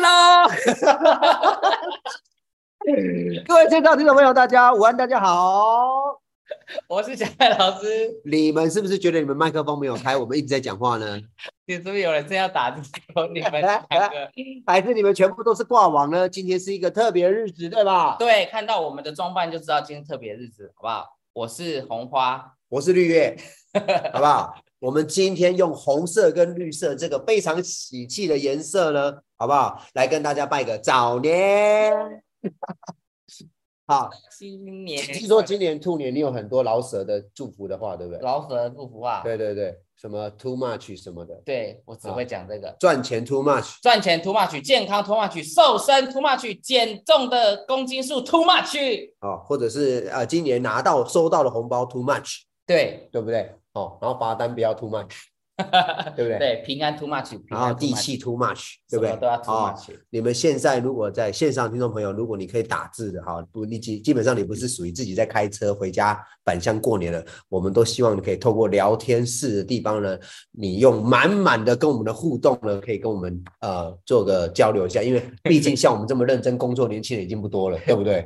Hello，各位线上听众朋友，大家午安，大家好。我是小赖老师。你们是不是觉得你们麦克风没有开，我们一直在讲话呢？你是不是有人正要打字说你们两个？还是你们全部都是挂网呢？今天是一个特别日子，对吧？对，看到我们的装扮就知道今天特别日子，好不好？我是红花，我是绿叶，好不好？我们今天用红色跟绿色这个非常喜气的颜色呢，好不好？来跟大家拜个早年。好，新年。听说今年兔年你有很多老舍的祝福的话，对不对？老舍的祝福话。对对对，什么 too much 什么的。对我只会讲这个。赚钱 too much，赚钱 too much，健康 too much，瘦身 too much，减重的公斤数 too much。哦，或者是呃，今年拿到收到的红包 too much，对对不对？哦，然后罚单不要 too much。对不对？对，平安 too much，然后地气 too much，对不对？都要 too much。你们现在如果在线上听众朋友，如果你可以打字的哈，不，你基基本上你不是属于自己在开车回家返乡过年了，我们都希望你可以透过聊天室的地方呢，你用满满的跟我们的互动呢，可以跟我们呃做个交流一下，因为毕竟像我们这么认真工作年轻人已经不多了，对不对？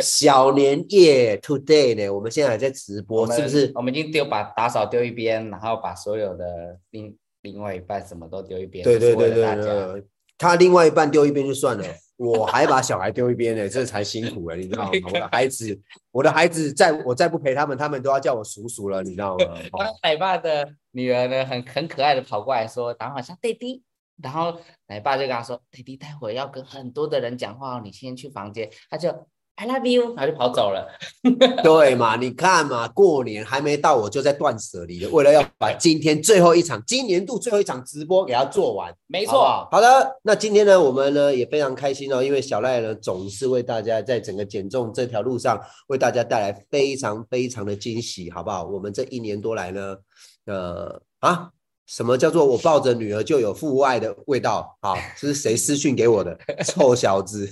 小年夜 today 呢，我们现在还在直播，是不是？我们已经丢把打扫丢一边，然后把所有的。另另外一半什么都丢一边，对对对对对，他另外一半丢一边就算了，我还把小孩丢一边呢，这才辛苦了，你知道吗？我的孩子，我的孩子，再我再不陪他们，他们都要叫我叔叔了，你知道吗？奶爸的女儿呢，很很可爱的跑过来说，打好像弟弟，然后奶爸就跟他说，弟弟待会要跟很多的人讲话哦，你先去房间，他就。I love you，他就跑走了。对嘛？你看嘛，过年还没到，我就在断舍离了，为了要把今天最后一场、今年度最后一场直播给他做完。没错。好的，那今天呢，我们呢也非常开心哦，因为小赖呢总是为大家在整个减重这条路上为大家带来非常非常的惊喜，好不好？我们这一年多来呢，呃啊。什么叫做我抱着女儿就有父爱的味道？好，这是谁私讯给我的？臭小子！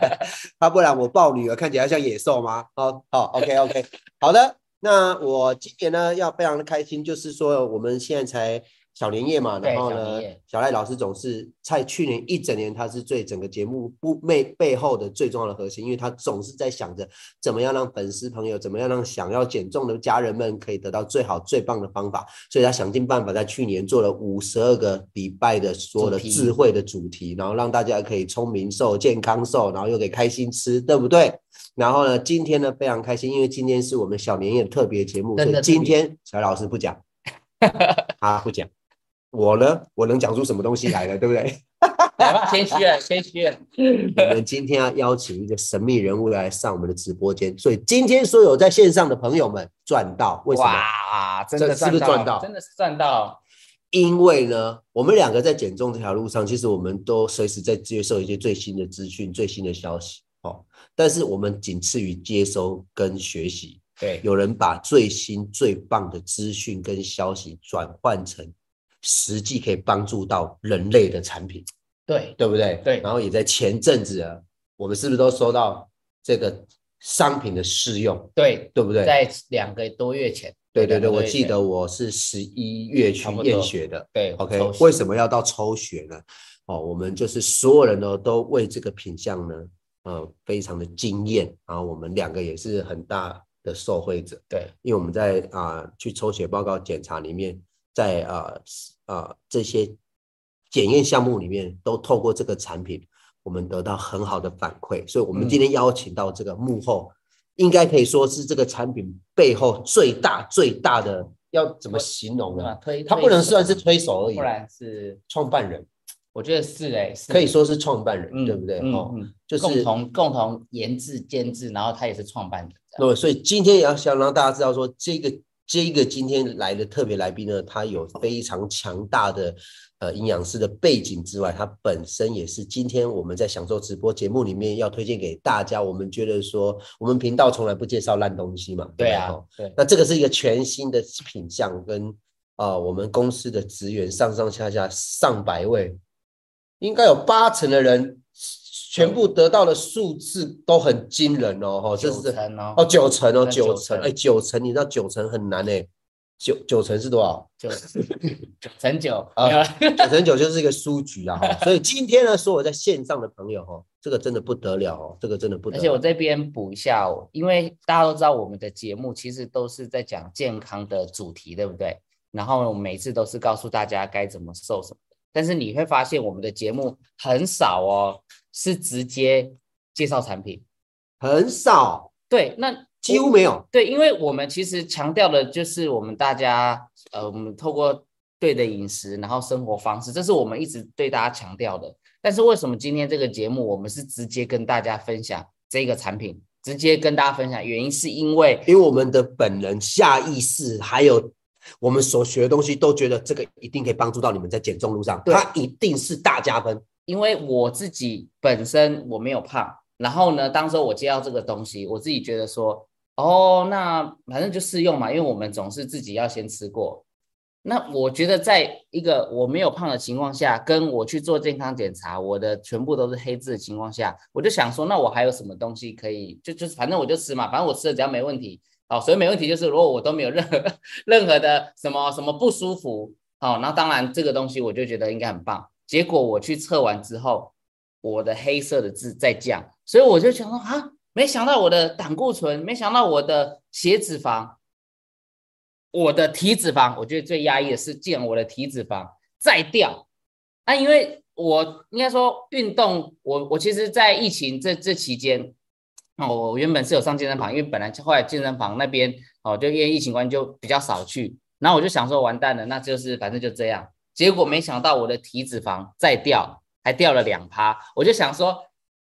啊不然我抱女儿看起来像野兽吗？好好，OK OK，好的。那我今年呢要非常的开心，就是说我们现在才。小年夜嘛，然后呢，小赖老师总是在去年一整年，他是最整个节目不背背后的最重要的核心，因为他总是在想着怎么样让粉丝朋友，怎么样让想要减重的家人们可以得到最好最棒的方法，所以他想尽办法在去年做了五十二个礼拜的所有的智慧的主题，然后让大家可以聪明瘦、健康瘦，然后又可以开心吃，对不对？然后呢，今天呢非常开心，因为今天是我们小年夜特别节目，所以今天小赖老师不讲，他不讲。我呢，我能讲出什么东西来呢？对不对？来吧，谦虚了，谦虚了。我们今天要邀请一个神秘人物来上我们的直播间，所以今天所有在线上的朋友们赚到，为什么？哇，真的是不是赚到？真的是赚到。因为呢，我们两个在减重这条路上，其实我们都随时在接受一些最新的资讯、最新的消息。哦，但是我们仅次于接收跟学习。对，有人把最新最棒的资讯跟消息转换成。实际可以帮助到人类的产品，对对不对？对。然后也在前阵子啊，我们是不是都收到这个商品的试用？对，对不对？在两个多月前。对对对，我记得我是十一月去验血的。对，OK。为什么要到抽血呢？哦，我们就是所有人呢都为这个品相呢，呃，非常的惊艳。然后我们两个也是很大的受惠者。对，因为我们在啊去抽血报告检查里面，在啊。啊，这些检验项目里面都透过这个产品，我们得到很好的反馈，所以，我们今天邀请到这个幕后，应该可以说是这个产品背后最大最大的，要怎么形容呢？推，他不能算是推手而已，不然是创办人。我觉得是哎，可以说是创办人，对不对？哦，就是共同共同研制监制，然后他也是创办人。对，所以今天也要想让大家知道说这个。这一个今天来的特别来宾呢，他有非常强大的呃营养师的背景之外，他本身也是今天我们在享受直播节目里面要推荐给大家。我们觉得说，我们频道从来不介绍烂东西嘛，对啊，对。那这个是一个全新的品相，跟啊我们公司的职员上上下下上百位，应该有八成的人。全部得到的数字都很惊人哦，哈，这是哦，哦，九成哦，九成，哎，九成，你知道九成很难哎，九九成是多少？九 九成九。啊没有了。九成九就是一个书局啊，哈所以今天呢，所有在线上的朋友哈，这个真的不得了哦，这个真的不得了。而且我这边补一下哦，因为大家都知道我们的节目其实都是在讲健康的主题，对不对？然后我们每次都是告诉大家该怎么瘦什么，但是你会发现我们的节目很少哦，是直接介绍产品。很少，对，那几乎没有。对，因为我们其实强调的就是我们大家，呃，我们透过对的饮食，然后生活方式，这是我们一直对大家强调的。但是为什么今天这个节目我们是直接跟大家分享这个产品，直接跟大家分享？原因是因为因为我们的本人下意识还有我们所学的东西，都觉得这个一定可以帮助到你们在减重路上，对它一定是大加分。因为我自己本身我没有胖，然后呢，当时候我接到这个东西，我自己觉得说，哦，那反正就试用嘛，因为我们总是自己要先吃过。那我觉得在一个我没有胖的情况下，跟我去做健康检查，我的全部都是黑字的情况下，我就想说，那我还有什么东西可以？就就是反正我就吃嘛，反正我吃了只要没问题，哦，所以没问题就是如果我都没有任何 任何的什么什么不舒服，哦，那当然这个东西我就觉得应该很棒。结果我去测完之后，我的黑色的字在降，所以我就想说啊，没想到我的胆固醇，没想到我的血脂肪，我的体脂肪，我觉得最压抑的是，竟然我的体脂肪再掉。那、因为我应该说运动，我我其实，在疫情这这期间，哦，我原本是有上健身房，因为本来就后来健身房那边哦，就因为疫情关系就比较少去，然后我就想说完蛋了，那就是反正就这样。结果没想到我的体脂肪再掉，还掉了两趴，我就想说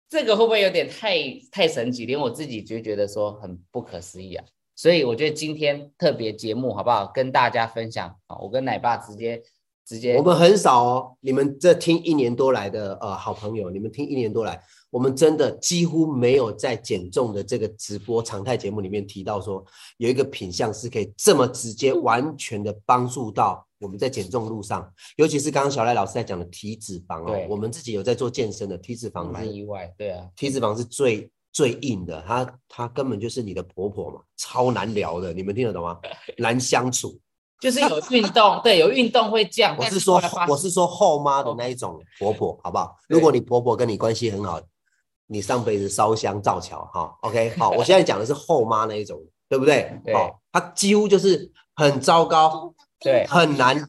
这个会不会有点太太神奇，连我自己就觉得说很不可思议啊。所以我觉得今天特别节目好不好，跟大家分享啊，我跟奶爸直接直接我们很少哦，你们这听一年多来的呃好朋友，你们听一年多来，我们真的几乎没有在减重的这个直播常态节目里面提到说有一个品相是可以这么直接完全的帮助到我们在减重路上，尤其是刚刚小赖老师在讲的体脂肪哦，我们自己有在做健身的体脂肪是蛮意外，对啊，体脂肪是最最硬的，它它根本就是你的婆婆嘛，超难聊的，你们听得懂吗？难相处。就是有运动，对，有运动会降。但我是说我是说后妈的那一种婆婆，好不好？如果你婆婆跟你关系很好，你上辈子烧香造桥哈。OK，好，我现在讲的是后妈那一种，对不对？对好，她几乎就是很糟糕，对很难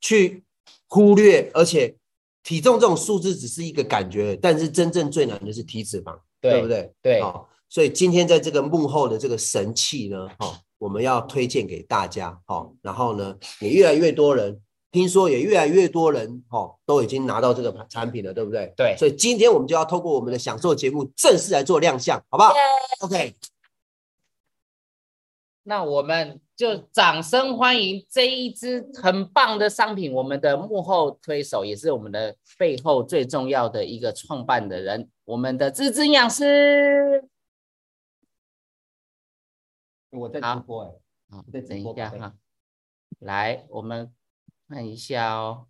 去忽略，而且体重这种数字只是一个感觉，但是真正最难的是体脂肪，对不对？对好，所以今天在这个幕后的这个神器呢，哈、我们要推荐给大家，哈、然后呢，也越来越多人，听说也越来越多人，哈、都已经拿到这个产品了，对不对？对所以今天我们就要透过我们的享受节目正式来做亮相，好不好？OK，那我们就掌声欢迎这一支很棒的商品，我们的幕后推手，也是我们的背后最重要的一个创办的人，我们的资质营养师。我在直播哎，好，在等一下哈，来，我们看一下哦。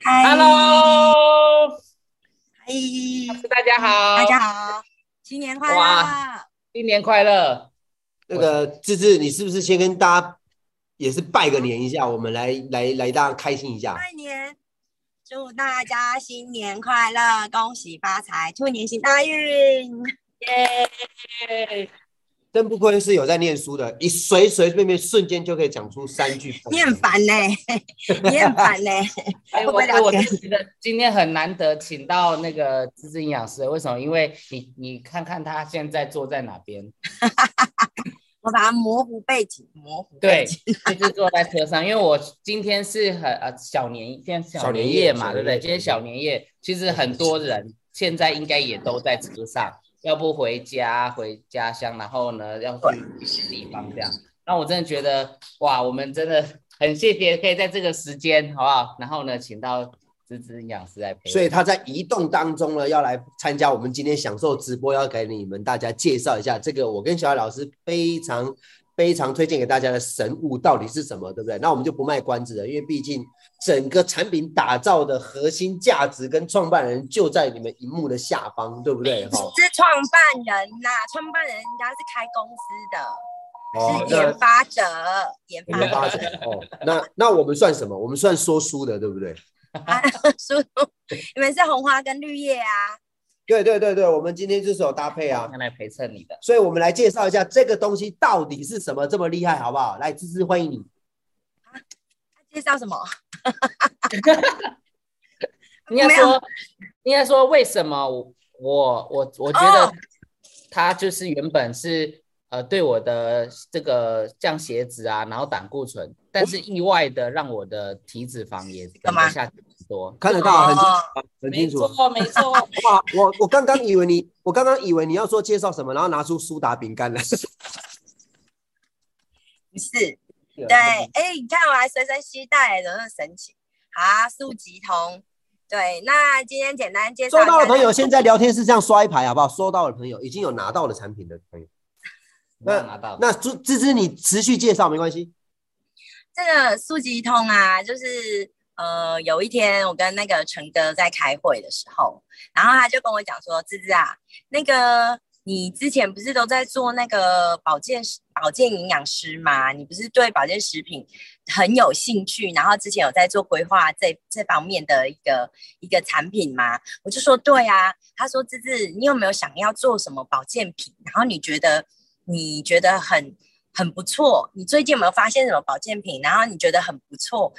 嗨。Hello，嗨，大家好，大家好，新年快乐！哇新年快乐！那个志志，你是不是先跟大家也是拜个年一下，我们来来来，大家开心一下。拜年，祝大家新年快乐，恭喜发财，兔年行大运！耶！真不愧是有在念书的，一随随便便瞬间就可以讲出三句。你很烦呢、你很烦呢、今天很难得请到那个资深营养师，为什么？因为你你看看他现在坐在哪边，我把它模糊背景，模糊对，就是坐在车上。因为我今天是很呃小年，今天小小年夜年夜嘛，对不对？今天小年夜，其实很多人现在应该也都在车上，要不回家回家乡，然后呢要去一些地方这样。那我真的觉得哇，我们真的很谢谢可以在这个时间，好不好？然后呢，请到芝芝营养师来陪。所以他在移动当中呢，要来参加我们今天享受直播，要给你们大家介绍一下这个我跟小海老师非常非常推荐给大家的神物到底是什么，对不对？那我们就不卖关子了，因为毕竟整个产品打造的核心价值跟创办人就在你们荧幕的下方，对不对？哈，是创办人呐，创办人人家是开公司的。哦是研发者，研发发者哦，那那我们算什么？我们算说书的，对不对？啊，叔叔，你们是红花跟绿叶啊？对对对对，我们今天就是有搭配啊，看来陪衬你的。所以我们来介绍一下这个东西到底是什么这么厉害，好不好？来，芝芝欢迎你。介绍什么？应该说，应该说，为什么我我我我觉得他就是原本是呃对我的这个降血脂啊，然后胆固醇，但是意外的让我的体脂肪也跟吗得下去很多。看得到，很很没清楚。错，没错。哇，我我刚刚以为你，我刚刚以为你要说介绍什么，然后拿出苏打饼干来。不是，对，哎，你看我还随身携带，怎么那么神奇？好啊，速集通。对，那今天简单介绍收到的朋友，现在聊天室这样刷一排好不好？收到的朋友，已经有拿到的产品的朋友，那拿到。那芝芝芝你持续介绍没关系。这个速集通啊，就是呃，有一天我跟那个陈哥在开会的时候，然后他就跟我讲说：“芝芝啊，那个你之前不是都在做那个保健保健营养师嘛？你不是对保健食品很有兴趣，然后之前有在做规划这这方面的一个一个产品吗？”我就说：“对啊。”他说：“芝芝，你有没有想要做什么保健品？然后你觉得你觉得很。”很不错，你最近有没有发现什么保健品？然后你觉得很不错，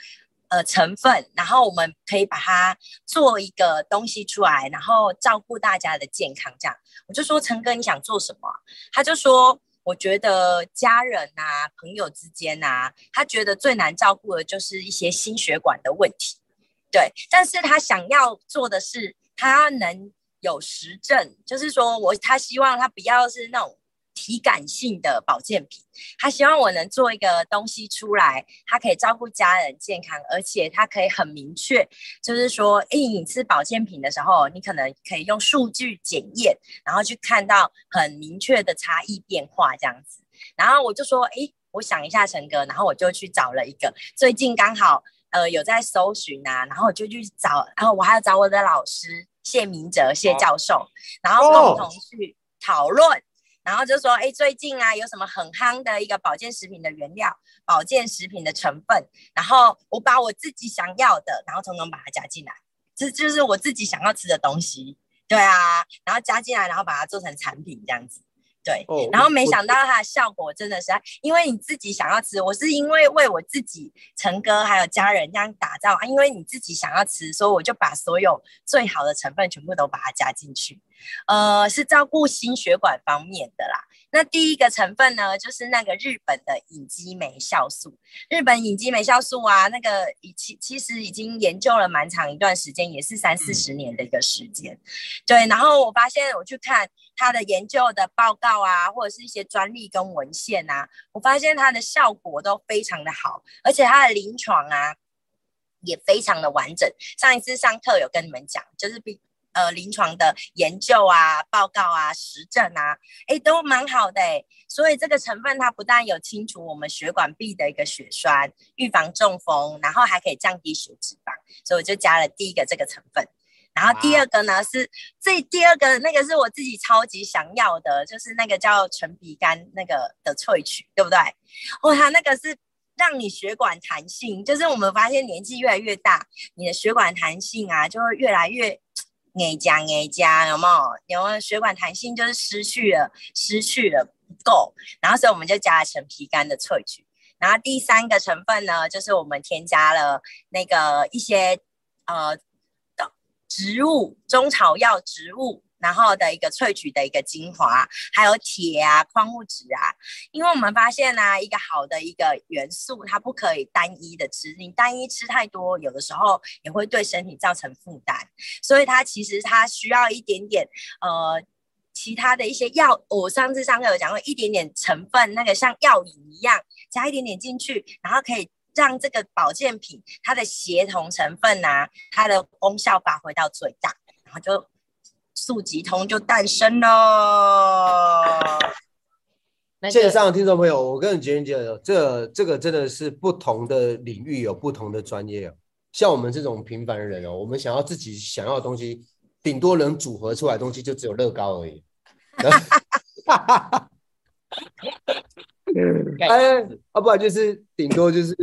呃，成分，然后我们可以把它做一个东西出来，然后照顾大家的健康。这样，我就说陈哥，你想做什么？他就说，我觉得家人啊、朋友之间啊，他觉得最难照顾的就是一些心血管的问题。对，但是他想要做的是，他能有实证，就是说我他希望他不要是那种。体感性的保健品，他希望我能做一个东西出来，它可以照顾家人健康，而且它可以很明确，就是说，诶，你吃保健品的时候，你可能可以用数据检验，然后去看到很明确的差异变化这样子。然后我就说，诶，我想一下陈哥，然后我就去找了一个，最近刚好呃有在搜寻啊，然后我就去找，然后我还要找我的老师谢明哲谢教授，然后共同去讨论。然后就说，哎，最近啊有什么很夯的一个保健食品的原料、保健食品的成分，然后我把我自己想要的，然后统统把它加进来，这就是我自己想要吃的东西，对啊，然后加进来，然后把它做成产品这样子，对，哦然后没想到它的效果真的是，因为你自己想要吃，我是因为为我自己、陈哥还有家人这样打造啊，因为你自己想要吃，所以我就把所有最好的成分全部都把它加进去。呃，是照顾心血管方面的啦。那第一个成分呢，就是那个日本的乙基酶酵素。日本乙基酶酵素啊，那个已其其实已经研究了蛮长一段时间，也是三四十年的一个时间。对，然后我发现我去看它的研究的报告啊，或者是一些专利跟文献啊，我发现它的效果都非常的好，而且它的临床啊也非常的完整。上一次上课有跟你们讲，就是比。呃，临床的研究啊、报告啊、实证啊，哎，都蛮好的哎。所以这个成分它不但有清除我们血管壁的一个血栓，预防中风，然后还可以降低血脂肪，所以我就加了第一个这个成分。然后第二个呢是这第二个那个是我自己超级想要的，就是那个叫陈皮干那个的萃取，对不对？哇，它那个是让你血管弹性，就是我们发现年纪越来越大，你的血管弹性啊就会越来越。A 加 A 加，有没有？有没有血管弹性就是失去了，失去了不够，然后所以我们就加了陈皮干的萃取。然后第三个成分呢，就是我们添加了那个一些呃的植物中草药植物。然后的一个萃取的一个精华，还有铁啊、矿物质啊，因为我们发现呢、一个好的一个元素，它不可以单一的吃，你单一吃太多，有的时候也会对身体造成负担，所以它其实它需要一点点呃其他的一些药，我上次上课有讲过，一点点成分，那个像药引一样，加一点点进去，然后可以让这个保健品它的协同成分啊，它的功效发挥到最大，然后就。速集通就诞生了。那线上的听众朋友，我跟你觉得，这这个真的是不同的领域有不同的专业哦。像我们这种平凡的人哦，我们想要自己想要的东西，顶多能组合出来的东西就只有乐高而已。哎，啊不然就是顶多就是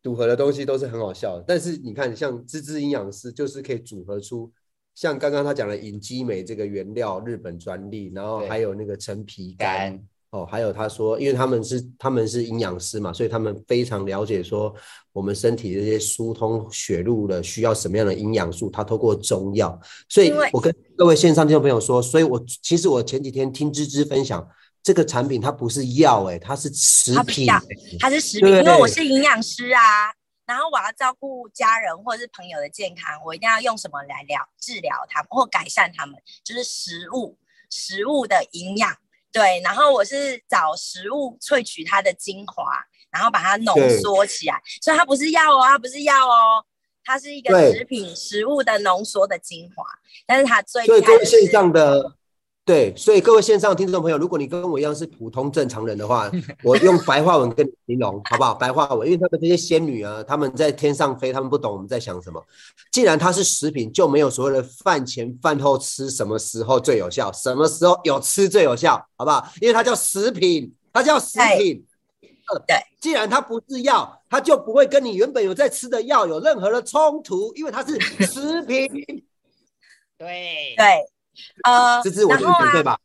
组合的东西都是很好笑的。但是你看，像芝芝营养师就是可以组合出，像刚刚他讲的隐基美这个原料日本专利，然后对还有那个陈皮干干哦，还有他说，因为他们是他们是营养师嘛，所以他们非常了解说我们身体这些疏通血路的需要什么样的营养素，他透过中药，所以我跟各位线上听众朋友说，所以我其实我前几天听芝芝分享这个产品，它不是药哎、它是食品、它是食品，因为我是营养师啊，然后我要照顾家人或者是朋友的健康，我一定要用什么来疗治疗他们或改善他们，就是食物，食物的营养。对，然后我是找食物萃取它的精华，然后把它浓缩起来，所以它不是药哦，它不是药哦，它是一个食品食物的浓缩的精华，但是它最所以厉害的各位线上的，对，所以各位线上听众朋友，如果你跟我一样是普通正常人的话，我用白话文跟你形容，好不好？白话文，因为他们这些仙女啊，他们在天上飞，他们不懂我们在想什么。既然它是食品，就没有所谓的饭前饭后吃，什么时候最有效，什么时候有吃最有效，好不好？因为它叫食品，它叫食品。呃对，既然它不是药，它就不会跟你原本有在吃的药有任何的冲突，因为它是食品。对 对，呃，然后啊，对吧？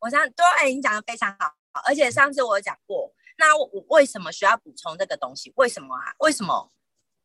我想对，你讲的非常好，而且上次我有讲过，那我为什么需要补充这个东西？为什么啊？为什么？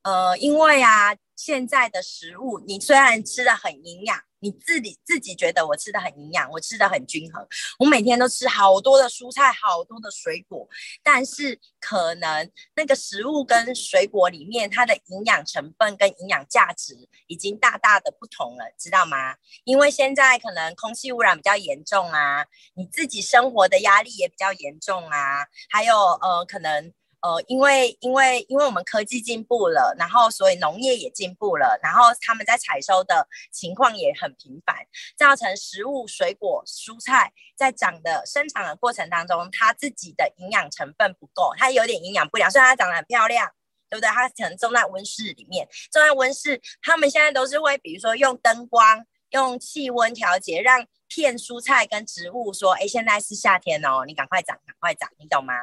呃，因为啊，现在的食物，你虽然吃的很营养，你自己自己觉得我吃的很营养，我吃的很均衡，我每天都吃好多的蔬菜，好多的水果，但是可能那个食物跟水果里面它的营养成分跟营养价值已经大大的不同了，知道吗？因为现在可能空气污染比较严重啊，你自己生活的压力也比较严重啊，还有呃，可能呃，因为因为因为我们科技进步了，然后所以农业也进步了，然后他们在采收的情况也很频繁，造成食物、水果、蔬菜在长的生长的过程当中，它自己的营养成分不够，它有点营养不良，虽然它长得很漂亮。对不对？它可能种在温室里面，种在温室，他们现在都是会，比如说用灯光、用气温调节，让骗蔬菜跟植物说：“哎，现在是夏天哦，你赶快长，赶快长。”你懂吗？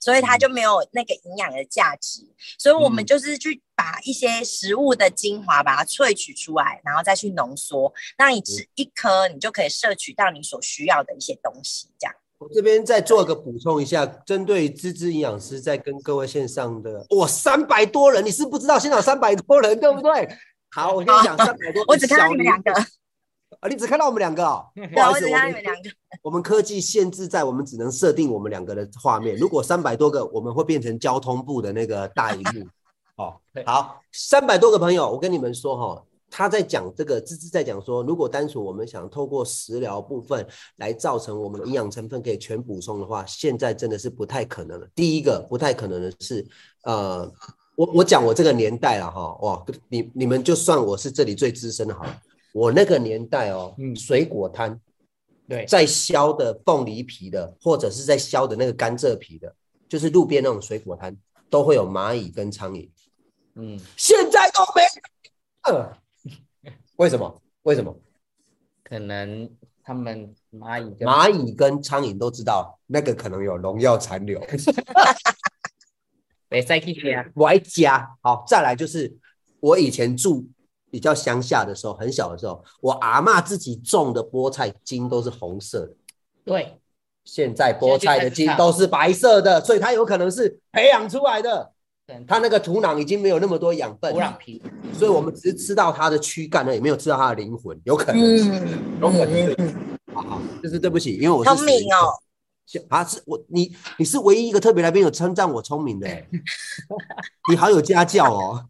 所以它就没有那个营养的价值。所以我们嗯就是去把一些食物的精华把它萃取出来，然后再去浓缩，让你吃一颗，你就可以摄取到你所需要的一些东西。这样，我这边再做个补充一下，针对芝芝营养师在跟各位线上的，哇，三百多人，你是不知道现场三百多人，对不对？好，我跟你讲，三百多，我只看到你们两个，啊，你只看到我们两个哦，不，好意思，我们两个。我们科技限制在我们只能设定我们两个的画面，如果三百多个，我们会变成交通部的那个大荧幕。哦，好，三百多个朋友，我跟你们说哈、他在讲这个，芝芝在讲说，如果单纯我们想透过食疗部分来造成我们的营养成分可以全补充的话，现在真的是不太可能了。第一个不太可能的是，呃，我我讲我这个年代了哈，哇，你你们就算我是这里最资深的好了，我那个年代哦，嗯水果摊对，在削的凤梨皮的，或者是在削的那个甘蔗皮的，就是路边那种水果摊，都会有蚂蚁跟苍蝇。嗯，现在都没，呃，为什么？为什么？可能他们蚂蚁跟蚂蚁跟苍蝇都知道那个可能有农药残留，被塞进去啊，我还加。好，再来就是我以前住比较乡下的时候，很小的时候，我阿嬷自己种的菠菜茎都是红色的。对，现在菠菜的茎都是白色的，所以它有可能是培养出来的。对。它那个土壤已经没有那么多养分，土壤皮，所以我们只是吃到它的躯干呢，也没有吃到它的灵魂，有可能。是。嗯有可能嗯是。嗯，好好，就是对不起，因为我是聪明哦，啊，是我你你是唯一一个特别来宾有称赞我聪明的欸，你好有家教哦。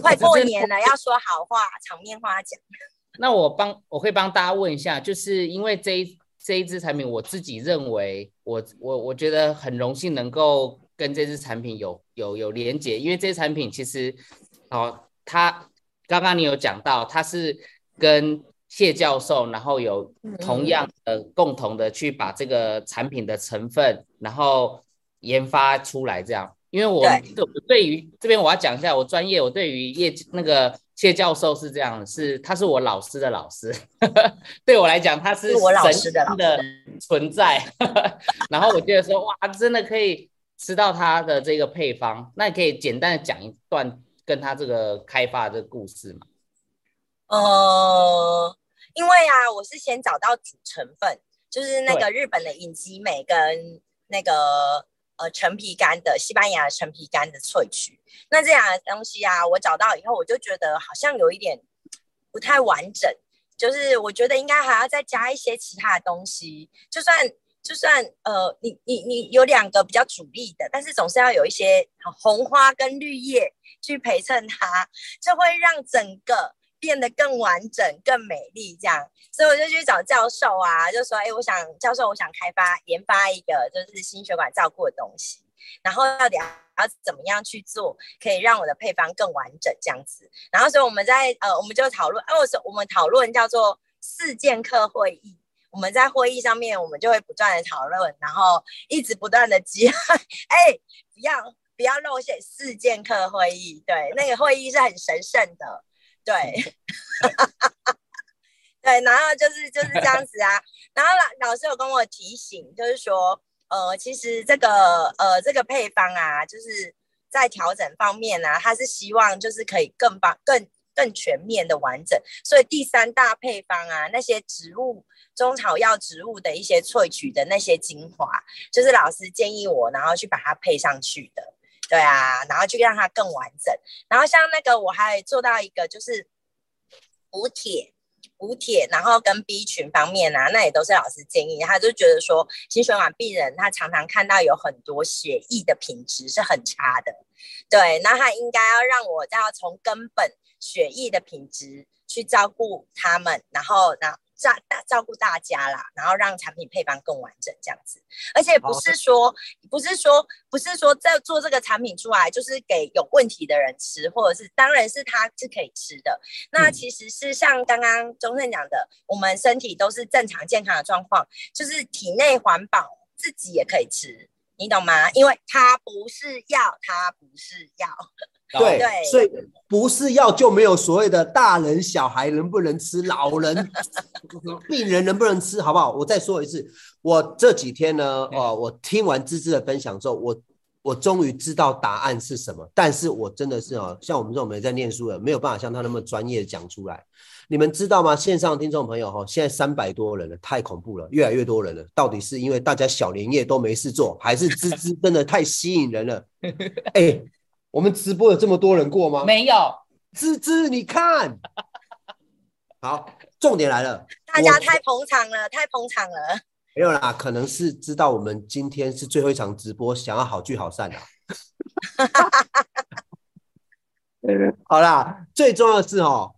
快过年了，要说好话，场面话讲。那我帮我会帮大家问一下，就是因为这一这一支产品，我自己认为我我我觉得很荣幸能够跟这支产品有有有连接，因为这支产品其实哦，它刚刚你有讲到，它是跟谢教授，然后有同样的共同的去把这个产品的成分，然后研发出来这样。因为我对对于这边我要讲一下我专业，我对于叶那个谢教授是这样，是他是我老师的老师，对我来讲他是我老师的存在。然后我觉得说哇，真的可以吃到他的这个配方，那你可以简单的讲一段跟他这个开发的故事吗？呃，因为啊，我是先找到主成分，就是那个日本的隐基美跟那个。呃，陈皮干的西班牙陈皮干的萃取，那这样的东西啊，我找到以后，我就觉得好像有一点不太完整，就是我觉得应该还要再加一些其他的东西。就算就算呃，你你你有两个比较主力的，但是总是要有一些红花跟绿叶去陪衬它，就会让整个。变得更完整、更美丽，这样，所以我就去找教授啊，就说：“哎，我想教授，我想开发、研发一个就是心血管照顾的东西，然后到底要怎么样去做，可以让我的配方更完整这样子。”然后，所以我们在呃，我们就讨论，哦，我我们讨论叫做四剑客会议。我们在会议上面，我们就会不断的讨论，然后一直不断的激，哎，不要不要漏写四剑客会议，对，那个会议是很神圣的。对，对，然后就是就是这样子啊。然后老老师有跟我提醒，就是说，呃，其实这个呃这个配方啊，就是在调整方面呢，他是希望就是可以更棒、更更全面的完整。所以第三大配方啊，那些植物中草药植物的一些萃取的那些精华，就是老师建议我，然后去把它配上去的。对啊，然后就让它更完整。然后像那个，我还做到一个就是补铁，补铁，然后跟 B 群方面啊，那也都是老师建议。他就觉得说，心血管病人他常常看到有很多血液的品质是很差的，对，那他应该要让我要从根本血液的品质去照顾他们，然后呢。照大照顾大家啦，然后让产品配方更完整这样子，而且不是说不是说不是说在做这个产品出来就是给有问题的人吃，或者是当然是他是可以吃的。那其实是像刚刚钟正讲的，我们身体都是正常健康的状况，就是体内环保，自己也可以吃，你懂吗？因为它不是药，它不是药。对，所以不是药就没有所谓的大人小孩能不能吃，老人 病人能不能吃，好不好？我再说一次，我这几天呢，哦，我听完芝芝的分享之后，我我终于知道答案是什么。但是我真的是哦，像我们这种没在念书的，没有办法像他那么专业讲出来。你们知道吗？线上听众朋友哈，现在三百多人了，太恐怖了，越来越多人了。到底是因为大家小年夜都没事做，还是芝芝真的太吸引人了？哎。我们直播有这么多人过吗？没有，芝芝，你看，好，重点来了，大家太捧场了，太捧场了。没有啦，可能是知道我们今天是最后一场直播，想要好聚好散 啦。好啦，最重要的是哦，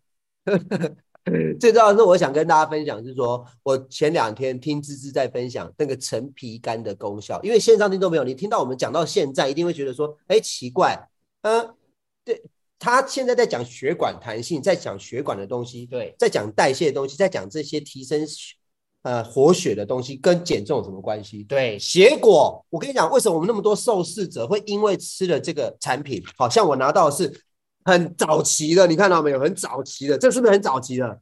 最重要的是我想跟大家分享，是说我前两天听芝芝在分享那个陈皮干的功效，因为线上听众朋友，你听到我们讲到现在，一定会觉得说，哎，奇怪。呃，对他现在在讲血管弹性，在讲血管的东西，对，在讲代谢的东西，在讲这些提升呃活血的东西，跟减重有什么关系？对，结果我跟你讲，为什么我们那么多受试者会因为吃了这个产品，好像我拿到的是很早期的，你看到没有？很早期的，这是不是很早期的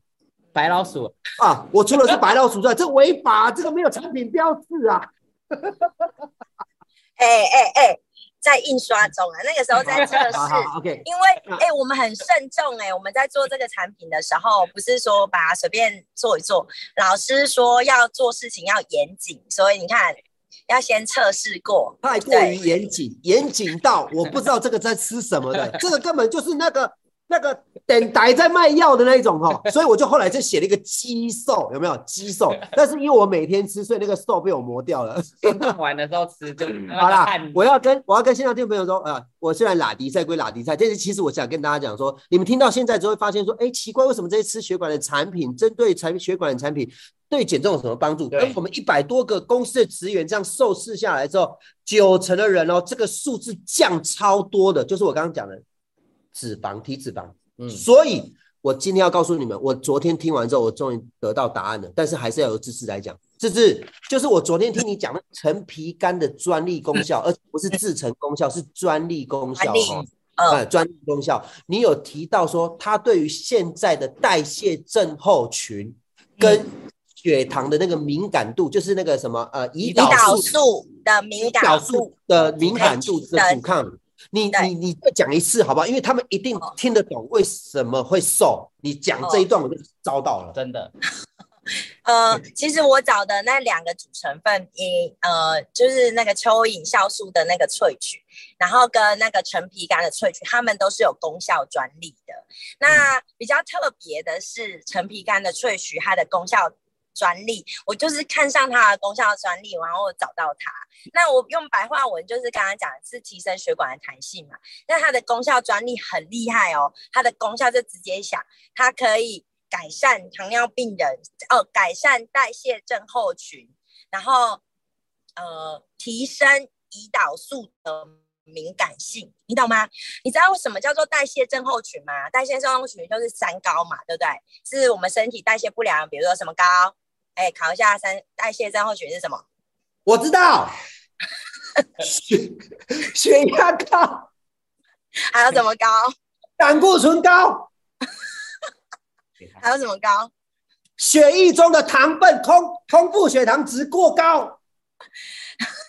白老鼠啊？我除了是白老鼠之外，这违法，这个没有产品标志啊！哎 哎哎！在印刷中啊，那个时候在测试，因为哎，我们很慎重哎，我们在做这个产品的时候，不是说把它随便做一做。老师说要做事情要严谨，所以你看要先测试过。太过于严谨，严谨到我不知道这个在吃什么的，这个根本就是那个。那个等待在卖药的那一种哈，所以我就后来就写了一个肌瘦，有没有肌瘦？但是因为我每天吃，所以那个瘦被我磨掉了。玩的时候吃就好啦。我要跟我要跟现场听众朋友说呃，我虽然拉迪赛归拉迪赛，但是其实我想跟大家讲说，你们听到现在就会发现说，哎，奇怪，为什么这些吃血管的产品，针对产血管的产品，对减重有什么帮助？跟我们一百多个公司的职员这样受试下来之后，九成的人哦，这个数字降超多的，就是我刚刚讲的。脂肪体脂肪，嗯，所以我今天要告诉你们，我昨天听完之后，我终于得到答案了。但是还是要由芝芝来讲。芝芝，就是我昨天听你讲的陈皮干的专利功效，而不是制成功效，是专利功效哈。啊，专利功效，你有提到说它对于现在的代谢症候群跟血糖的那个敏感度，就是那个什么呃胰岛素的敏感度的敏感度的阻抗。你你你再讲一次好不好？因为他们一定听得懂为什么会瘦。你讲这一段我就遭到了，真的。呃，其实我找的那两个主成分，一呃就是那个蚯蚓酵素的那个萃取，然后跟那个陈皮干的萃取，它们都是有功效专利的。那比较特别的是陈皮干的萃取，它的功效。专利，我就是看上它的功效专利，然后找到它。那我用白话文就是刚刚讲是提升血管的弹性嘛。那它的功效专利很厉害哦，它的功效就直接想，它可以改善糖尿病人哦，改善代谢症候群，然后呃提升胰岛素的敏感性，你懂吗？你知道什么叫做代谢症候群吗？代谢症候群就是三高嘛，对不对？是我们身体代谢不良，比如说什么高？哎，考一下三代谢症候群是什么？我知道，血血压高，还有怎么高？胆固醇高，还有怎么高？血液中的糖分空空腹血糖值过高，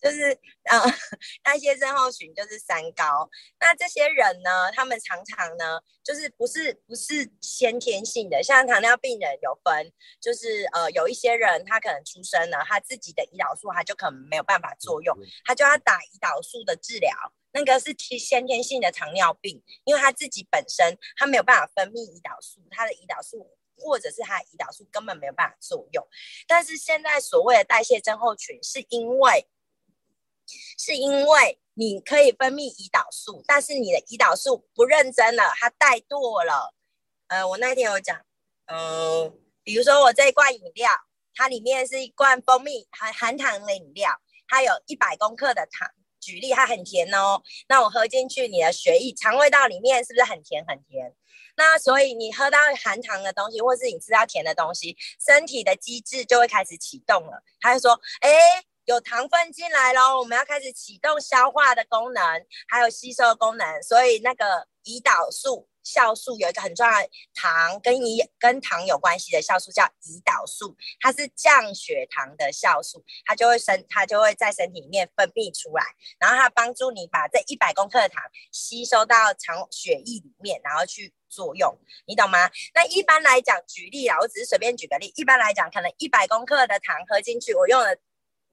就是。啊，代谢症候群就是三高。那这些人呢，他们常常呢，就是不是不是先天性的，像糖尿病人有分，就是呃，有一些人他可能出生了，他自己的胰岛素他就可能没有办法作用，他就要打胰岛素的治疗，那个是先天性的糖尿病，因为他自己本身他没有办法分泌胰岛素，他的胰岛素或者是他的胰岛素根本没有办法作用。但是现在所谓的代谢症候群，是因为是因为你可以分泌胰岛素，但是你的胰岛素不认真了，它怠惰了。呃，我那天有讲，呃，比如说我这一罐饮料，它里面是一罐蜂蜜含含糖的饮料，它有一百公克的糖，举例它很甜哦。那我喝进去，你的血液、肠胃道里面是不是很甜很甜？那所以你喝到含糖的东西，或是你吃到甜的东西，身体的机制就会开始启动了，它就说，哎。有糖分进来喽，我们要开始启动消化的功能，还有吸收的功能。所以那个胰岛素酵素有一个很重要的糖跟胰跟糖有关系的酵素叫胰岛素，它是降血糖的酵素，它就会身它就会在身体里面分泌出来，然后它帮助你把这一百公克的糖吸收到肠血液里面，然后去作用，你懂吗？那一般来讲，举例啊，我只是随便举个例，一般来讲，可能一百公克的糖喝进去，我用了。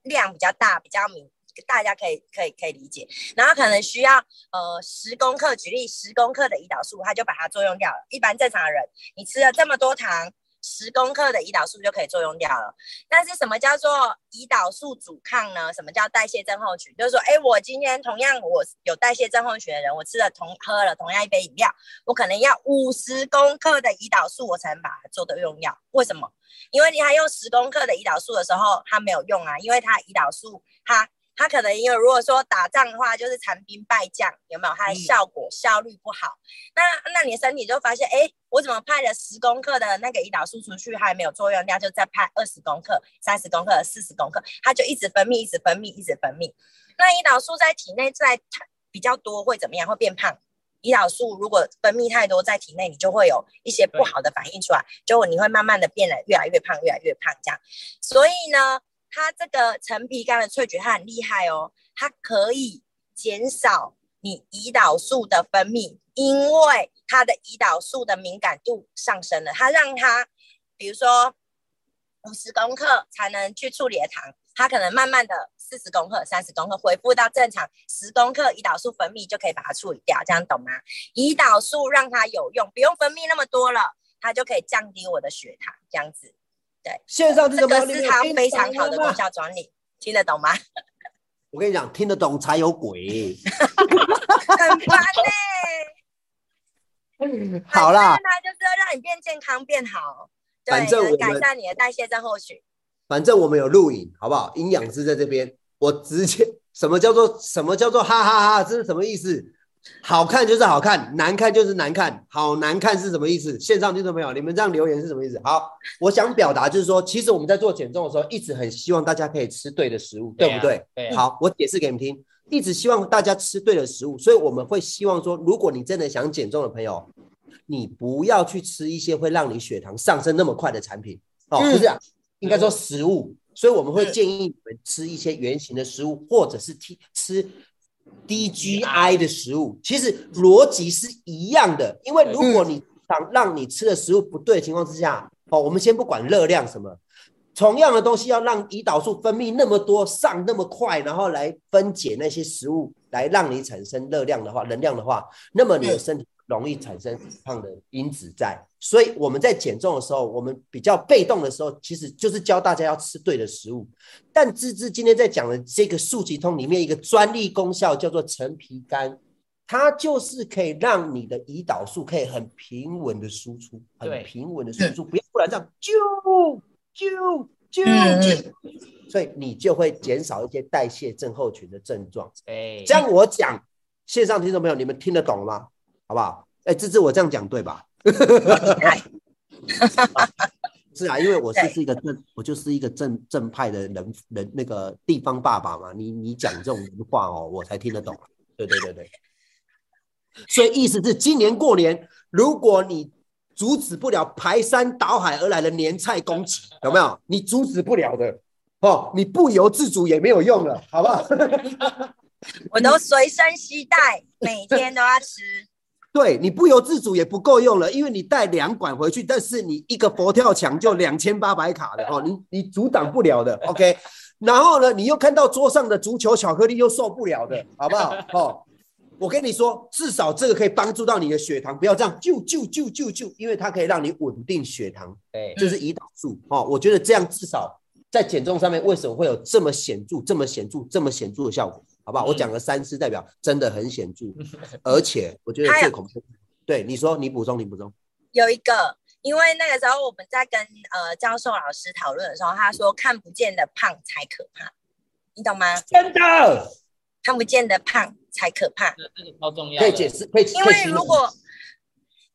量比较大，比较明，大家可以可以可以理解。然后可能需要呃十公克，举例十公克的胰岛素，它就把它作用掉了。一般正常人，你吃了这么多糖。十公克的胰岛素就可以作用掉了，但是什么叫做胰岛素阻抗呢？什么叫代谢症候群？就是说，哎，我今天同样我有代谢症候群的人，我吃了同喝了同样一杯饮料，我可能要五十公克的胰岛素，我才能把它做的用药。为什么？因为你还用十公克的胰岛素的时候，它没有用啊，因为它胰岛素它。它可能因为如果说打仗的话，就是残兵败将，有没有？它的效果效率不好。那那你的身体就发现，哎，我怎么派了十公克的那个胰岛素出去，还没有作用，那就再派二十公克、三十公克、四十公克，它就一直分泌，一直分泌，一直分泌。那胰岛素在体内在比较多会怎么样？会变胖。胰岛素如果分泌太多在体内，你就会有一些不好的反应出来，就你会慢慢的变得越来越胖，越来越胖这样。所以呢？它这个陈皮苷的萃取，它很厉害哦，它可以减少你胰岛素的分泌，因为它的胰岛素的敏感度上升了。它让它，比如说五十公克才能去处理的糖，它可能慢慢的四十公克、三十公克恢复到正常，十公克胰岛素分泌就可以把它处理掉，这样懂吗？胰岛素让它有用，不用分泌那么多了，它就可以降低我的血糖，这样子。对，线上这个是它非常好的功效专利，听得懂吗？我跟你讲，听得懂才有鬼。很烦呢。好啦，它就是要让你变健康、变好，反正我改善你的代谢症候群。反正我们有录影，好不好？营养师在这边，我直接什么叫做什么叫做哈哈哈？这是什么意思？好看就是好看，难看就是难看。好难看是什么意思？线上听众朋友，你们这样留言是什么意思？好，我想表达就是说，其实我们在做减重的时候，一直很希望大家可以吃对的食物，对不对？对啊，好，我解释给你们听，一直希望大家吃对的食物，所以我们会希望说，如果你真的想减重的朋友，你不要去吃一些会让你血糖上升那么快的产品哦，是啊，应该说食物。所以我们会嗯建议你们吃一些圆形的食物，或者是吃低 GI 的食物。其实逻辑是一样的，因为如果你想让你吃的食物不对的情况之下，哦，我们先不管热量什么，同样的东西要让胰岛素分泌那么多上那么快，然后来分解那些食物，来让你产生热量的话，能量的话，那么你的身体容易产生肥胖的因子在。所以我们在减重的时候，我们比较被动的时候，其实就是教大家要吃对的食物。但芝芝今天在讲的这个速疾通里面一个专利功效叫做陈皮苷。它就是可以让你的胰岛素可以很平稳的输出，很平稳的输出，不要不然这样啾啾啾嗯啾，所以你就会减少一些代谢症候群的症状。哎，这样我讲，线上听众朋友，你们听得懂吗？好不好？哎，芝芝，我这样讲对吧？哎 是啊，因为我是是一个正，我就是一个正正派的人人那个地方爸爸嘛。你你讲这种话哦，我才听得懂。对对对对。所以意思是，今年过年，如果你阻止不了排山倒海而来的年菜供给，有没有？你阻止不了的哦，你不由自主也没有用了，好不好？我都随身携带，每天都要吃。对你不由自主也不够用了，因为你带两管回去，但是你一个佛跳墙就两千八百卡的哦，你你阻挡不了的，OK。然后呢，你又看到桌上的足球巧克力又受不了的，好不好？哦，我跟你说，至少这个可以帮助到你的血糖，不要这样就就就就就，因为它可以让你稳定血糖，对，就是胰岛素哦。我觉得这样至少在减重上面，为什么会有这么显著、这么显著、这么显著的效果？好不好？我讲了三次，代表真的很显著，而且我觉得最恐怖。对，你说，你补充，你补充。有一个，因为那个时候我们在跟呃教授老师讨论的时候，他说看不见的胖才可怕，你懂吗？真的看不见的胖才可怕，这这个超重要，可以解释，可以。因为如果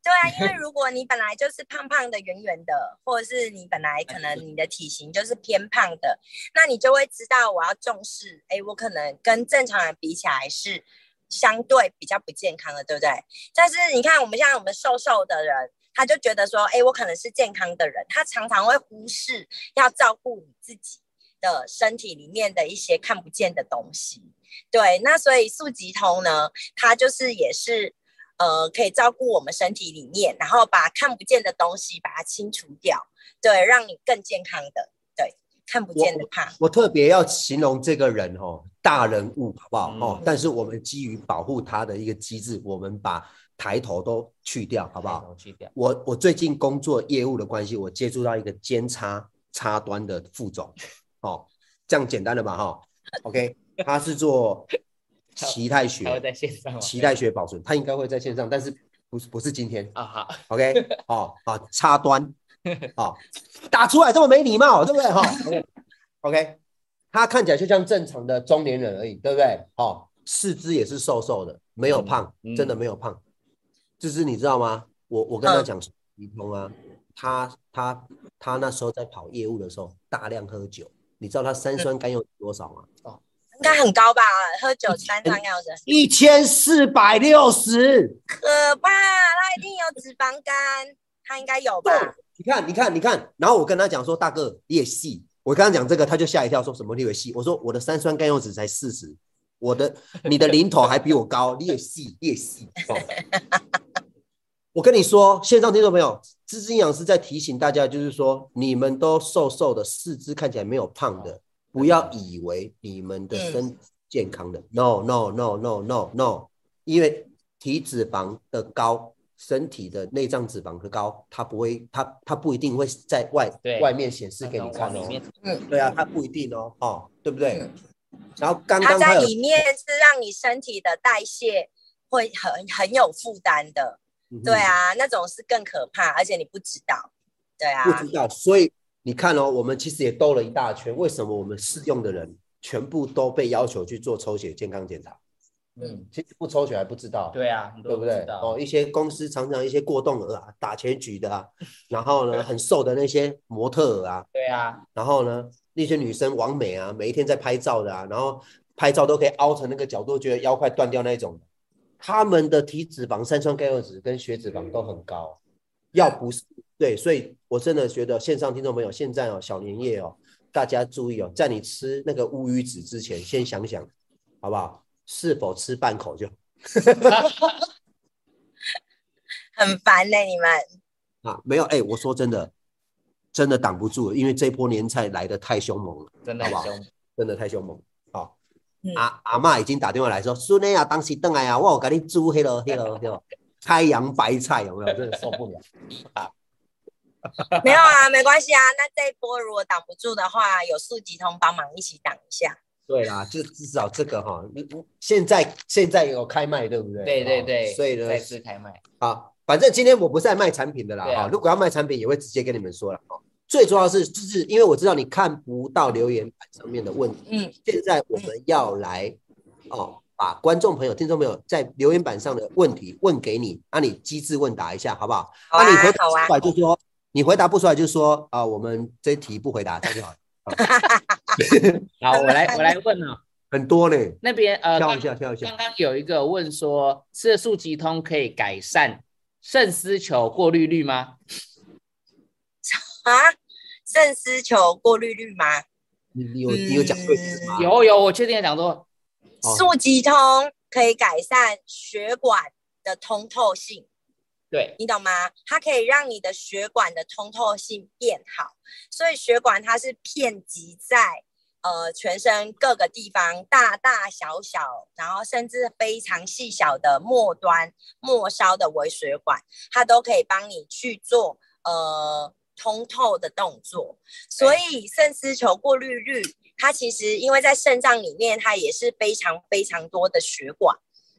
对啊，因为 如果你本来就是胖胖的、圆圆的，或者是你本来可能你的体型就是偏胖的，那你就会知道我要重视，哎，我可能跟正常人比起来是相对比较不健康的，对不对？但是你看我们像我们瘦瘦的人，他就觉得说，哎，我可能是健康的人，他常常会忽视要照顾你自己的身体里面的一些看不见的东西。对，那所以素吉通呢，它就是也是呃可以照顾我们身体里面，然后把看不见的东西把它清除掉，对，让你更健康的，对，看不见的怕，我特别要形容这个人哦，大人物，好不好？嗯哦，但是我们基于保护他的一个机制，我们把抬头都去掉，好不好？去掉，我我最近工作业务的关系，我接触到一个兼差差端的副总，哦，这样简单的吧？哈，OK，他是做脐带还会学，在线上吗？脐带学保存，他应该会在线上，但是不是不是今天。啊，好，，OK，哦，好，插端，好，打出来这么没礼貌，对不对？哈，OK，OK，他看起来就像正常的中年人而已，对不对？哦，四肢也是瘦瘦的，没有胖，嗯真的没有胖。就是你知道吗？我我跟他嗯讲一通啊，他他他那时候在跑业务的时候大量喝酒，你知道他三酸甘油酯多少吗？应该很高吧？喝酒三酸药的，一千四百六十。可怕，他一定有脂肪肝，他应该有吧？你看，你看，你看，然后我跟他讲说，大哥你也细，我跟他讲这个，他就吓一跳，说什么你也细？我说我的三酸甘油酯才四十，我的 你的零头还比我高，你也细，你也细。哦我跟你说，线上听众朋友，资质营养师在提醒大家，就是说，你们都瘦瘦的，四肢看起来没有胖的，不要以为你们的身体健康的。No No No No No No，因为体脂肪的高，身体的内脏脂肪的高，它不会，它它不一定会在外外面显示给你看哦。对啊，它不一定哦，哦，对不对？然后刚它刚它在里面是让你身体的代谢会很很有负担的，嗯对啊，那种是更可怕，而且你不知道，对啊，不知道，所以你看哦，我们其实也兜了一大圈，为什么我们试用的人全部都被要求去做抽血健康检查？嗯，其实不抽血还不知道。对啊，对不对哦，一些公司常常一些过动儿啊，打前局的啊，然后呢，很瘦的那些模特儿啊，对啊，然后呢，那些女生完美啊，每一天在拍照的啊，然后拍照都可以凹成那个角度，觉得腰快断掉那种，他们的体脂肪、三酸甘油脂跟血脂肪都很高。要不是对，所以我真的觉得线上听众朋友，现在哦，小年夜哦，大家注意哦，在你吃那个乌鱼子之前，先想想好不好？是否吃半口就 很烦呢、你们。啊？没有，哎，我说真的，真的挡不住，因为这波年菜来的太凶猛了。真的很好不好凶。真的太凶猛。好、嗯阿阿嬷已经打电话来说，孙女啊，当时等来啊，我有给你煮迄个迄个迄个开洋白菜，有没有？真的受不了。没有啊，没关系啊。那这一波如果挡不住的话，有速集通帮忙一起挡一下。对啦，就至少这个哈，你你现在现在有开卖，对不对？哦对对对，所以呢再，次开卖。好，反正今天我不是在卖产品的啦，哈、如果要卖产品，也会直接跟你们说了。哦，最重要的是，就是因为我知道你看不到留言板上面的问题，嗯，现在我们要来哦，把观众朋友、听众朋友在留言板上的问题问给你，那、你机智问答一下，好不好？那你回答好啊出来就说，你回答不出来就说啊、我们这一题不回答，这样就好了。好，我来我来问哦，很多呢，那边呃，刚跳一下，跳一下刚。刚有一个问说，吃了素吉通可以改善肾丝球过滤率吗？啊，肾丝球过滤率吗？你你有你有讲对词吗？有有，我确定有讲说，哦速集通可以改善血管的通透性，对，你懂吗？它可以让你的血管的通透性变好，所以血管它是遍及在呃全身各个地方，大大小小，然后甚至非常细小的末端末梢的微血管，它都可以帮你去做呃通透的动作。所以肾丝球过滤率，它其实因为在肾脏里面，它也是非常非常多的血管。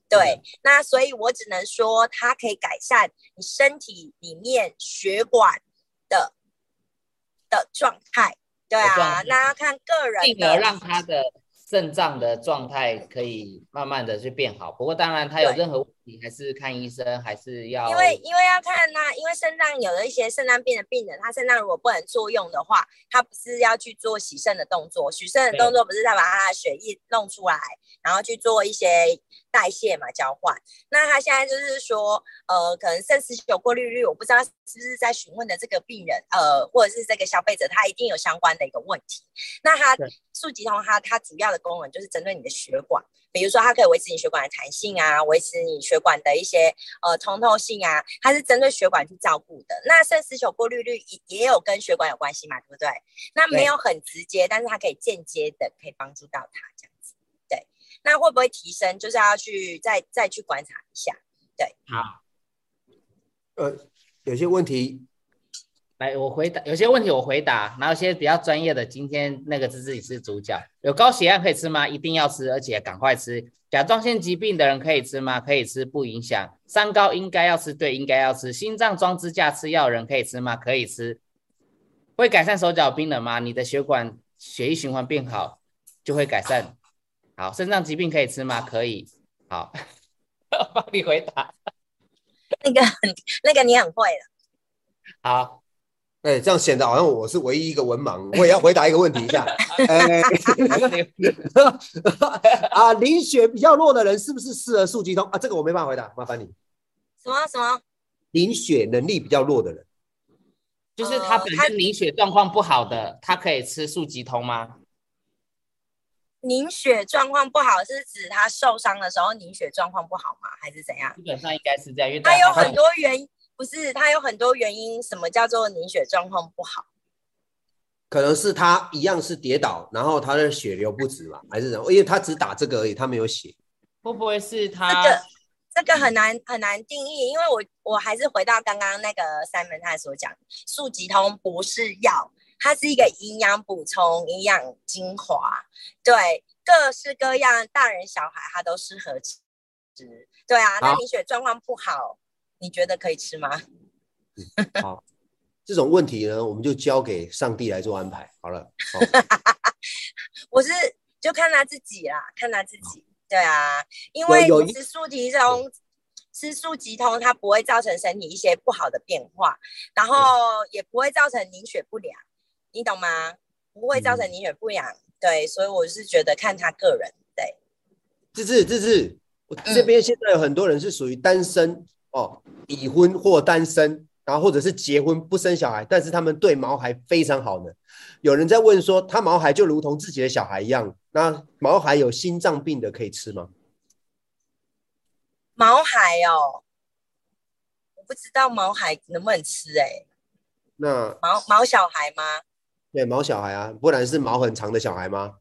对，那所以我只能说，它可以改善你身体里面血管的的状态。对啊，那要看个人进而的。让他的肾脏的状态可以慢慢的去变好。不过当然，他有任何问题还是看医生，还是要因为因为要看那、因为肾脏有的一些肾脏病的病人，他肾脏如果不能作用的话，他不是要去做洗肾的动作，洗肾的动作不是他把他的血液弄出来，然后去做一些代谢嘛交换。那他现在就是说，呃，可能肾丝球过滤率，我不知道是不是在询问的这个病人，呃，或者是这个消费者，他一定有相关的一个问题。那它对素吉通它它主要的功能就是针对你的血管，比如说它可以维持你血管的弹性啊，维持你血管的一些呃通透性啊，它是针对血管去照顾的。那肾丝球过滤率也也有跟血管有关系嘛，对不对？那没有很直接，但是它可以间接的可以帮助到它这样子。对，那会不会提升，就是要去再再去观察一下。对好。呃，有些问题来，我回答有些问题我回答，然后一些比较专业的，今天那个是自己是主角。有高血压可以吃吗？一定要吃，而且赶快吃。甲状腺疾病的人可以吃吗？可以吃，不影响。三高应该要吃，对，应该要吃。心脏装支架吃药的人可以吃吗？可以吃。会改善手脚冰冷吗？你的血管血液循环变好，就会改善。好，肾脏疾病可以吃吗？可以。好，我帮你回答。那个很那个你很会了，好，哎，这样显得好像我是唯一一个文盲，我也要回答一个问题一下。哎，啊，凝血比较弱的人是不是适合速激通啊？这个我没办法回答，麻烦你。什么什么？凝血能力比较弱的人，就是他本身凝血状况不好的，他可以吃速吉通吗？凝血状况不好是指他受伤的时候凝血状况不好吗？还是怎样？基本上应该是这样，因为他有很多多原因，不是它有很多原因。什么叫做凝血状况不好？可能是他一样是跌倒，然后他的血流不止吧，还是什么？因为他只打这个而已，他没有血。会不会是这他？个这个很难很难定义，因为我我还是回到刚刚那个 Simon 他所讲，速吉通不是药，它是一个营养补充、营养精华，对，各式各样大人小孩他都适合吃。对啊，那凝血状况不好，你觉得可以吃吗？好，这种问题呢，我们就交给上帝来做安排好了。好 我是就看他自己啦，看他自己。对对啊，因为吃素提通，吃素吉通它不会造成身体一些不好的变化，然后也不会造成凝血不良，你懂吗？不会造成凝血不良，对，所以我是觉得看他个人，对，志志志志，我这边现在有很多人是属于单身哦，已婚或单身，然后或者是结婚不生小孩，但是他们对毛孩非常好呢。有人在问说，他毛孩就如同自己的小孩一样，那毛孩有心脏病的可以吃吗？毛孩哦，我不知道毛孩能不能吃哎、那毛毛小孩吗？对毛小孩啊，不然是毛很长的小孩吗？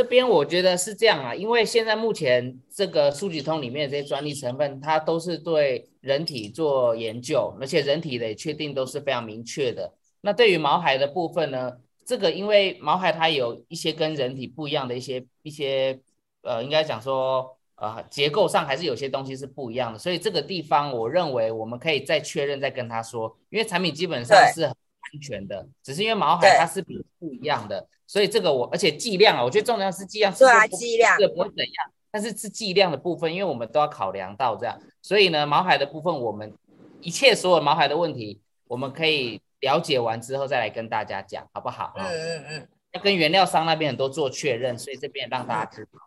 这边我觉得是这样啊，因为现在目前这个数据通里面的这些专利成分，它都是对人体做研究，而且人体的确定都是非常明确的。那对于毛孩的部分呢，这个因为毛孩它有一些跟人体不一样的一些一些呃，应该讲说呃结构上还是有些东西是不一样的，所以这个地方我认为我们可以再确认再跟他说，因为产品基本上是很安全的，只是因为毛海它是比不一样的，所以这个我而且剂量啊，我觉得重要是剂量，对啊是不剂量这个不会怎样，但是是剂量的部分，因为我们都要考量到这样，所以呢，毛海的部分我们一切所有毛海的问题，我们可以了解完之后再来跟大家讲，好不好？嗯啊、嗯嗯要跟原料商那边很多做确认，所以这边让大家知道。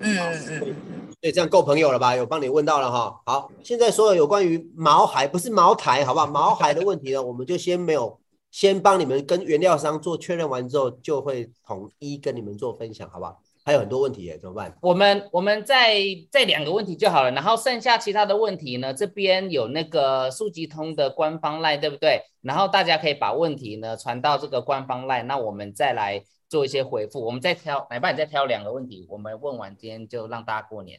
嗯嗯嗯，对，这样够朋友了吧？有帮你问到了哈。好，现在所有有关于毛孩，不是茅台，好不好？毛孩的问题呢，我们就先没有，先帮你们跟原料商做确认完之后，就会统一跟你们做分享，好不好？还有很多问题耶，怎么办？我们我们再再两个问题就好了，然后剩下其他的问题呢，这边有那个数集通的官方 line，对不对？然后大家可以把问题呢传到这个官方 line，那我们再来做一些回复。我们再挑，哪怕你再挑两个问题，我们问完今天就让大家过年。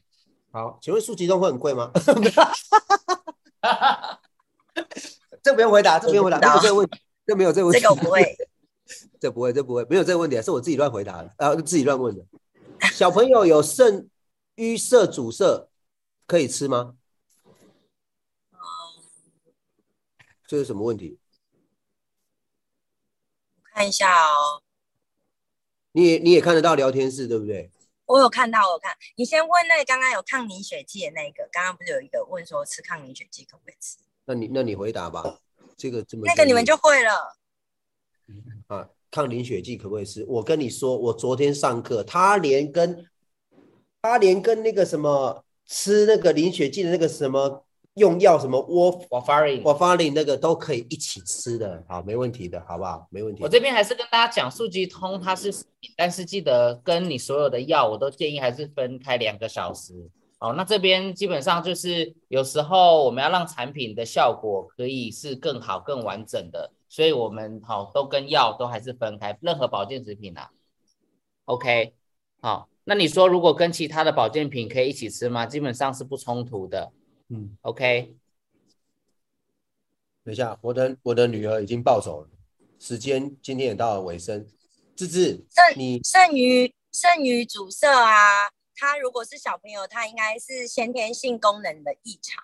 好，请问速集通会很贵吗？这不用回答，这不用回答，这个问题，这没有这个问题，这个不会，这不会，这不会，没有这个问题啊，是我自己乱回答的，呃，自己乱问的。小朋友有肾淤塞阻塞可以吃吗？这是什么问题？看一下哦。你也你也看得到聊天室对不对？我有看到，我看。你先问那个刚刚有抗凝血剂的那个，刚刚不是有一个问说吃抗凝血剂可不可以吃？那你那你回答吧。这个这么那个你们就会了。啊，抗凝血剂可不可以吃？我跟你说，我昨天上课，他连跟他连跟那个什么吃那个凝血剂的那个什么用药什么窝我 a r i 我发令那个都可以一起吃的，好，没问题的，好不好？没问题我。这边还是跟大家讲，数据通它是食品，但是记得跟你所有的药，我都建议还是分开两个小时。哦，那这边基本上就是有时候我们要让产品的效果可以是更好、更完整的，所以我们好、都跟药都还是分开，任何保健食品啊。OK，好，那你说如果跟其他的保健品可以一起吃吗？基本上是不冲突的。嗯，OK，等一下，我的我的女儿已经抱走了，时间今天也到了尾声。芝芝，剩你剩余剩余阻塞啊，它如果是小朋友，他应该是先天性功能的异常，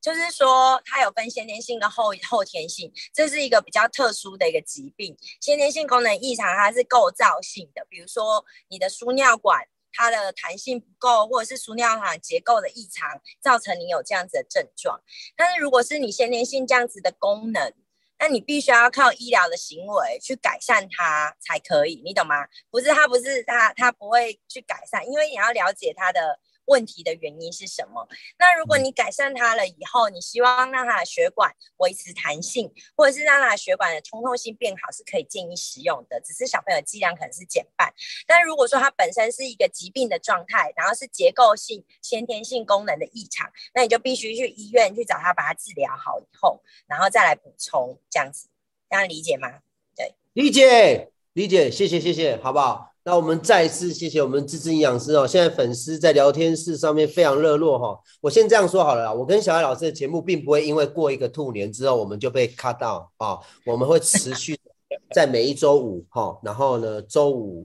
就是说它有分先天性跟后后天性，这是一个比较特殊的一个疾病。先天性功能异常它是构造性的，比如说你的输尿管。它的弹性不够，或者是输尿管结构的异常，造成你有这样子的症状。但是如果是你先天性这样子的功能，那你必须要靠医疗的行为去改善它才可以，你懂吗？不是它不是它它不会去改善，因为你要了解它的问题的原因是什么。那如果你改善它了以后，你希望让它的血管维持弹性，或者是让它的血管的通透性变好，是可以建议使用的。只是小朋友剂量可能是减半。但如果说它本身是一个疾病的状态，然后是结构性、先天性功能的异常，那你就必须去医院去找他把它治疗好以后，然后再来补充，这样子，这样理解吗？对理解理解，谢谢谢谢，好不好？那我们再次谢谢我们芝芝营养师哦。现在粉丝在聊天室上面非常热络哈、我先这样说好了，我跟小艾老师的节目并不会因为过一个兔年之后我们就被 cut 到哦、我们会持续在每一周五哈、然后呢周五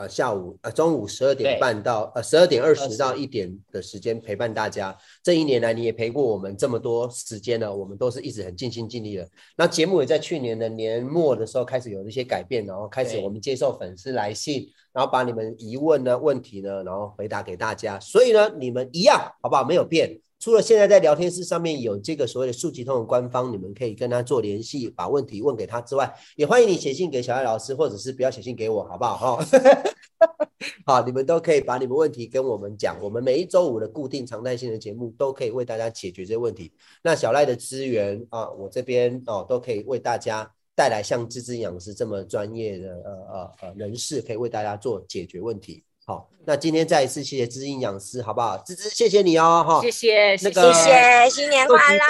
呃下午呃中午十二点半到呃十二点二十到一点的时间陪伴大家。这一年来你也陪过我们这么多时间了，我们都是一直很尽心尽力的。那节目也在去年的年末的时候开始有一些改变，然后开始我们接受粉丝来信，然后把你们疑问呢问题呢，然后回答给大家。所以呢，你们一样好不好？没有变。除了现在在聊天室上面有这个所谓的数集通的官方，你们可以跟他做联系，把问题问给他之外，也欢迎你写信给小艾老师，或者是不要写信给我，好不好？哈，好，你们都可以把你们问题跟我们讲，我们每一周五的固定常态性的节目都可以为大家解决这些问题。那小赖的资源啊，我这边哦都可以为大家带来像芝芝营养师这么专业的呃呃呃人士，可以为大家做解决问题。好，那今天再一次谢谢芝芝营养师，好不好？芝芝，谢谢你哦，哈。谢谢，那个谢。谢，新年快乐！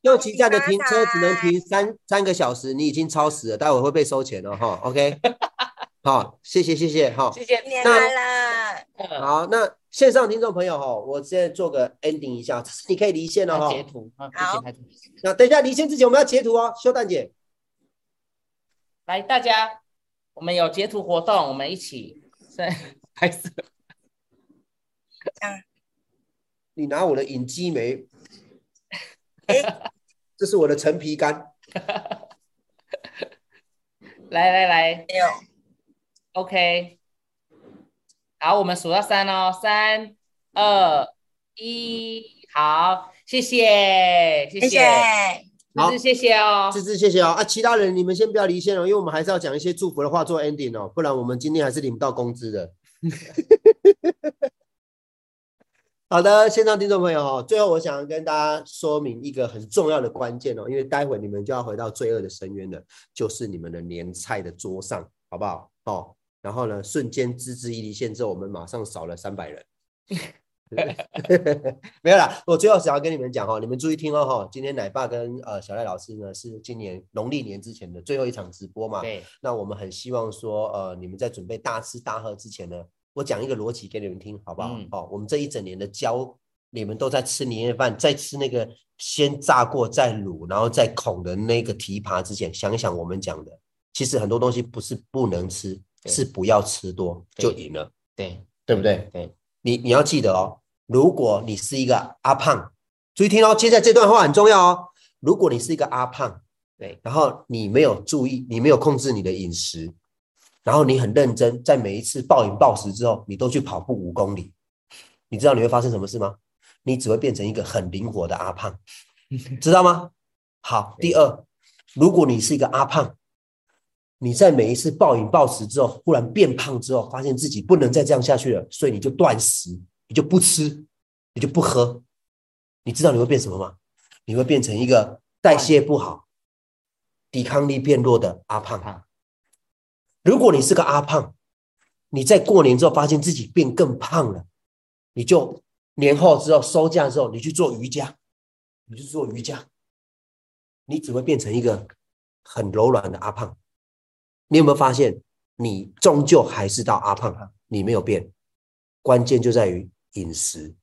右旗站的停车只能停三三个小时，你已经超时了，待会会被收钱了，哈，OK，好，谢谢谢谢，哈，谢谢。新年好，那线上听众朋友哈，我现在做个 ending 一下，你可以离线了哈，要。截图，啊不好。那等一下离线之前我们要截图哦，修蛋姐，来大家，我们有截图活动，我们一起在拍摄。你拿我的隐肌酶，哎这是我的陈皮干，来来来没有，，OK，好，我们数到三哦，三二一，好，谢谢，谢谢谢。好谢谢哦。芝芝谢谢哦，啊，其他人你们先不要离线哦，因为我们还是要讲一些祝福的话做 ending 哦，不然我们今天还是领不到工资的。好的，线上听众朋友哈，最后我想跟大家说明一个很重要的关键哦，因为待会你们就要回到罪恶的深渊了，就是你们的年菜的桌上，好不好？哦，然后呢，瞬间芝芝一离线之后，我们马上少了三百人。没有啦，我最后想要跟你们讲哦，你们注意听哦哈，今天奶爸跟呃小赖老师呢是今年农历年之前的最后一场直播嘛，对，那我们很希望说，呃，你们在准备大吃大喝之前呢，我讲一个逻辑给你们听，好不好？嗯好、我们这一整年的教，你们都在吃年夜饭，在吃那个先炸过再卤，然后再孔的那个蹄扒之前，想一想我们讲的，其实很多东西不是不能吃，是不要吃多就赢了，对，对不对？对，你你要记得哦，如果你是一个阿胖，注意听哦，接下来这段话很重要哦。如果你是一个阿胖，对，然后你没有注意，你没有控制你的饮食，然后你很认真，在每一次暴饮暴食之后，你都去跑步五公里，你知道你会发生什么事吗？你只会变成一个很灵活的阿胖，知道吗？好，第二，如果你是一个阿胖，你在每一次暴饮暴食之后，忽然变胖之后，发现自己不能再这样下去了，所以你就断食，你就不吃，你就不喝，你知道你会变什么吗？你会变成一个代谢不好、抵抗力变弱的阿胖。如果你是个阿胖，你在过年之后发现自己变更胖了，你就年后之后收假之后，你去做瑜伽，你去做瑜伽，你只会变成一个很柔软的阿胖。你有没有发现，你终究还是到阿胖，你没有变，关键就在于饮食。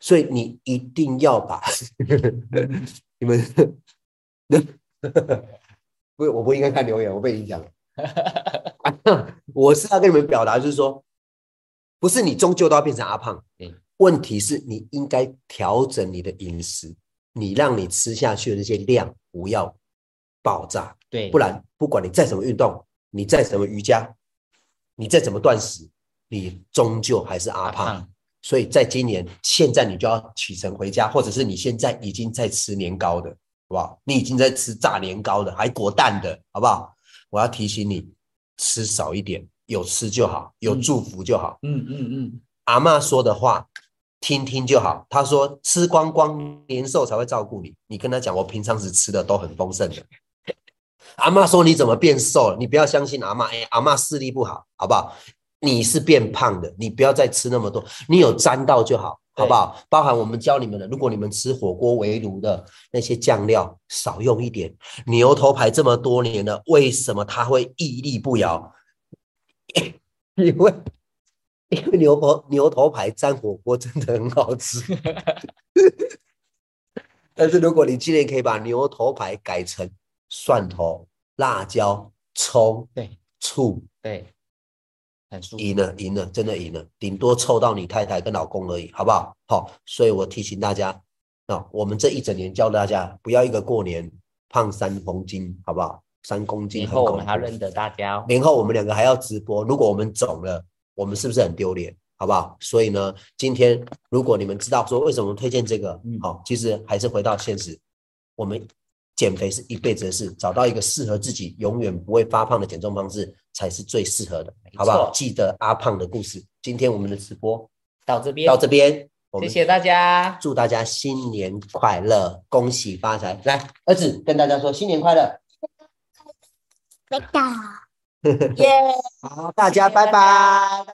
所以你一定要把 你们不，我不应该看留言，我被影响了。我是要跟你们表达，就是说，不是你终究都要变成阿胖嗯，问题是你应该调整你的饮食，你让你吃下去的那些量不要爆炸，对，不然不管你再怎么运动，你再怎么瑜伽，你再怎么断食，你终究还是阿胖。所以在今年，现在你就要启程回家，或者是你现在已经在吃年糕的，好不好？你已经在吃炸年糕的，还裹蛋的，好不好？我要提醒你，吃少一点，有吃就好，有嗯祝福就好。嗯嗯嗯，阿妈说的话，听听就好。她说吃光光年兽才会照顾你，你跟她讲，我平常时吃的都很丰盛的。阿妈说你怎么变瘦了？你不要相信阿妈，哎，阿妈视力不好，好不好？你是变胖的，你不要再吃那么多，你有沾到就好，好不好？包含我们教你们的，如果你们吃火锅围炉的那些酱料少用一点。牛头牌这么多年了，为什么它会屹立不摇？因为因为牛头牛头牌沾火锅真的很好吃。但是如果你今年可以把牛头牌改成蒜头、辣椒、葱、对醋，对，很舒服。赢了，赢了，真的赢了，顶多凑到你太太跟老公而已，好不好？好，所以我提醒大家，哦，我们这一整年教大家不要一个过年胖三公斤，好不好？三公斤以后我。们还要认得大家哦。年后我们两个还要直播，如果我们肿了，我们是不是很丢脸？好不好？所以呢，今天如果你们知道说为什么推荐这个，嗯好、其实还是回到现实，我们减肥是一辈子的事，找到一个适合自己、永远不会发胖的减重方式才是最适合的，好不好错？记得阿胖的故事。今天我们的直播到这边，到这边，谢谢大家。祝大家新年快乐，恭喜发财！来，儿子跟大家说新年快乐，拜拜。耶。好，大家拜拜。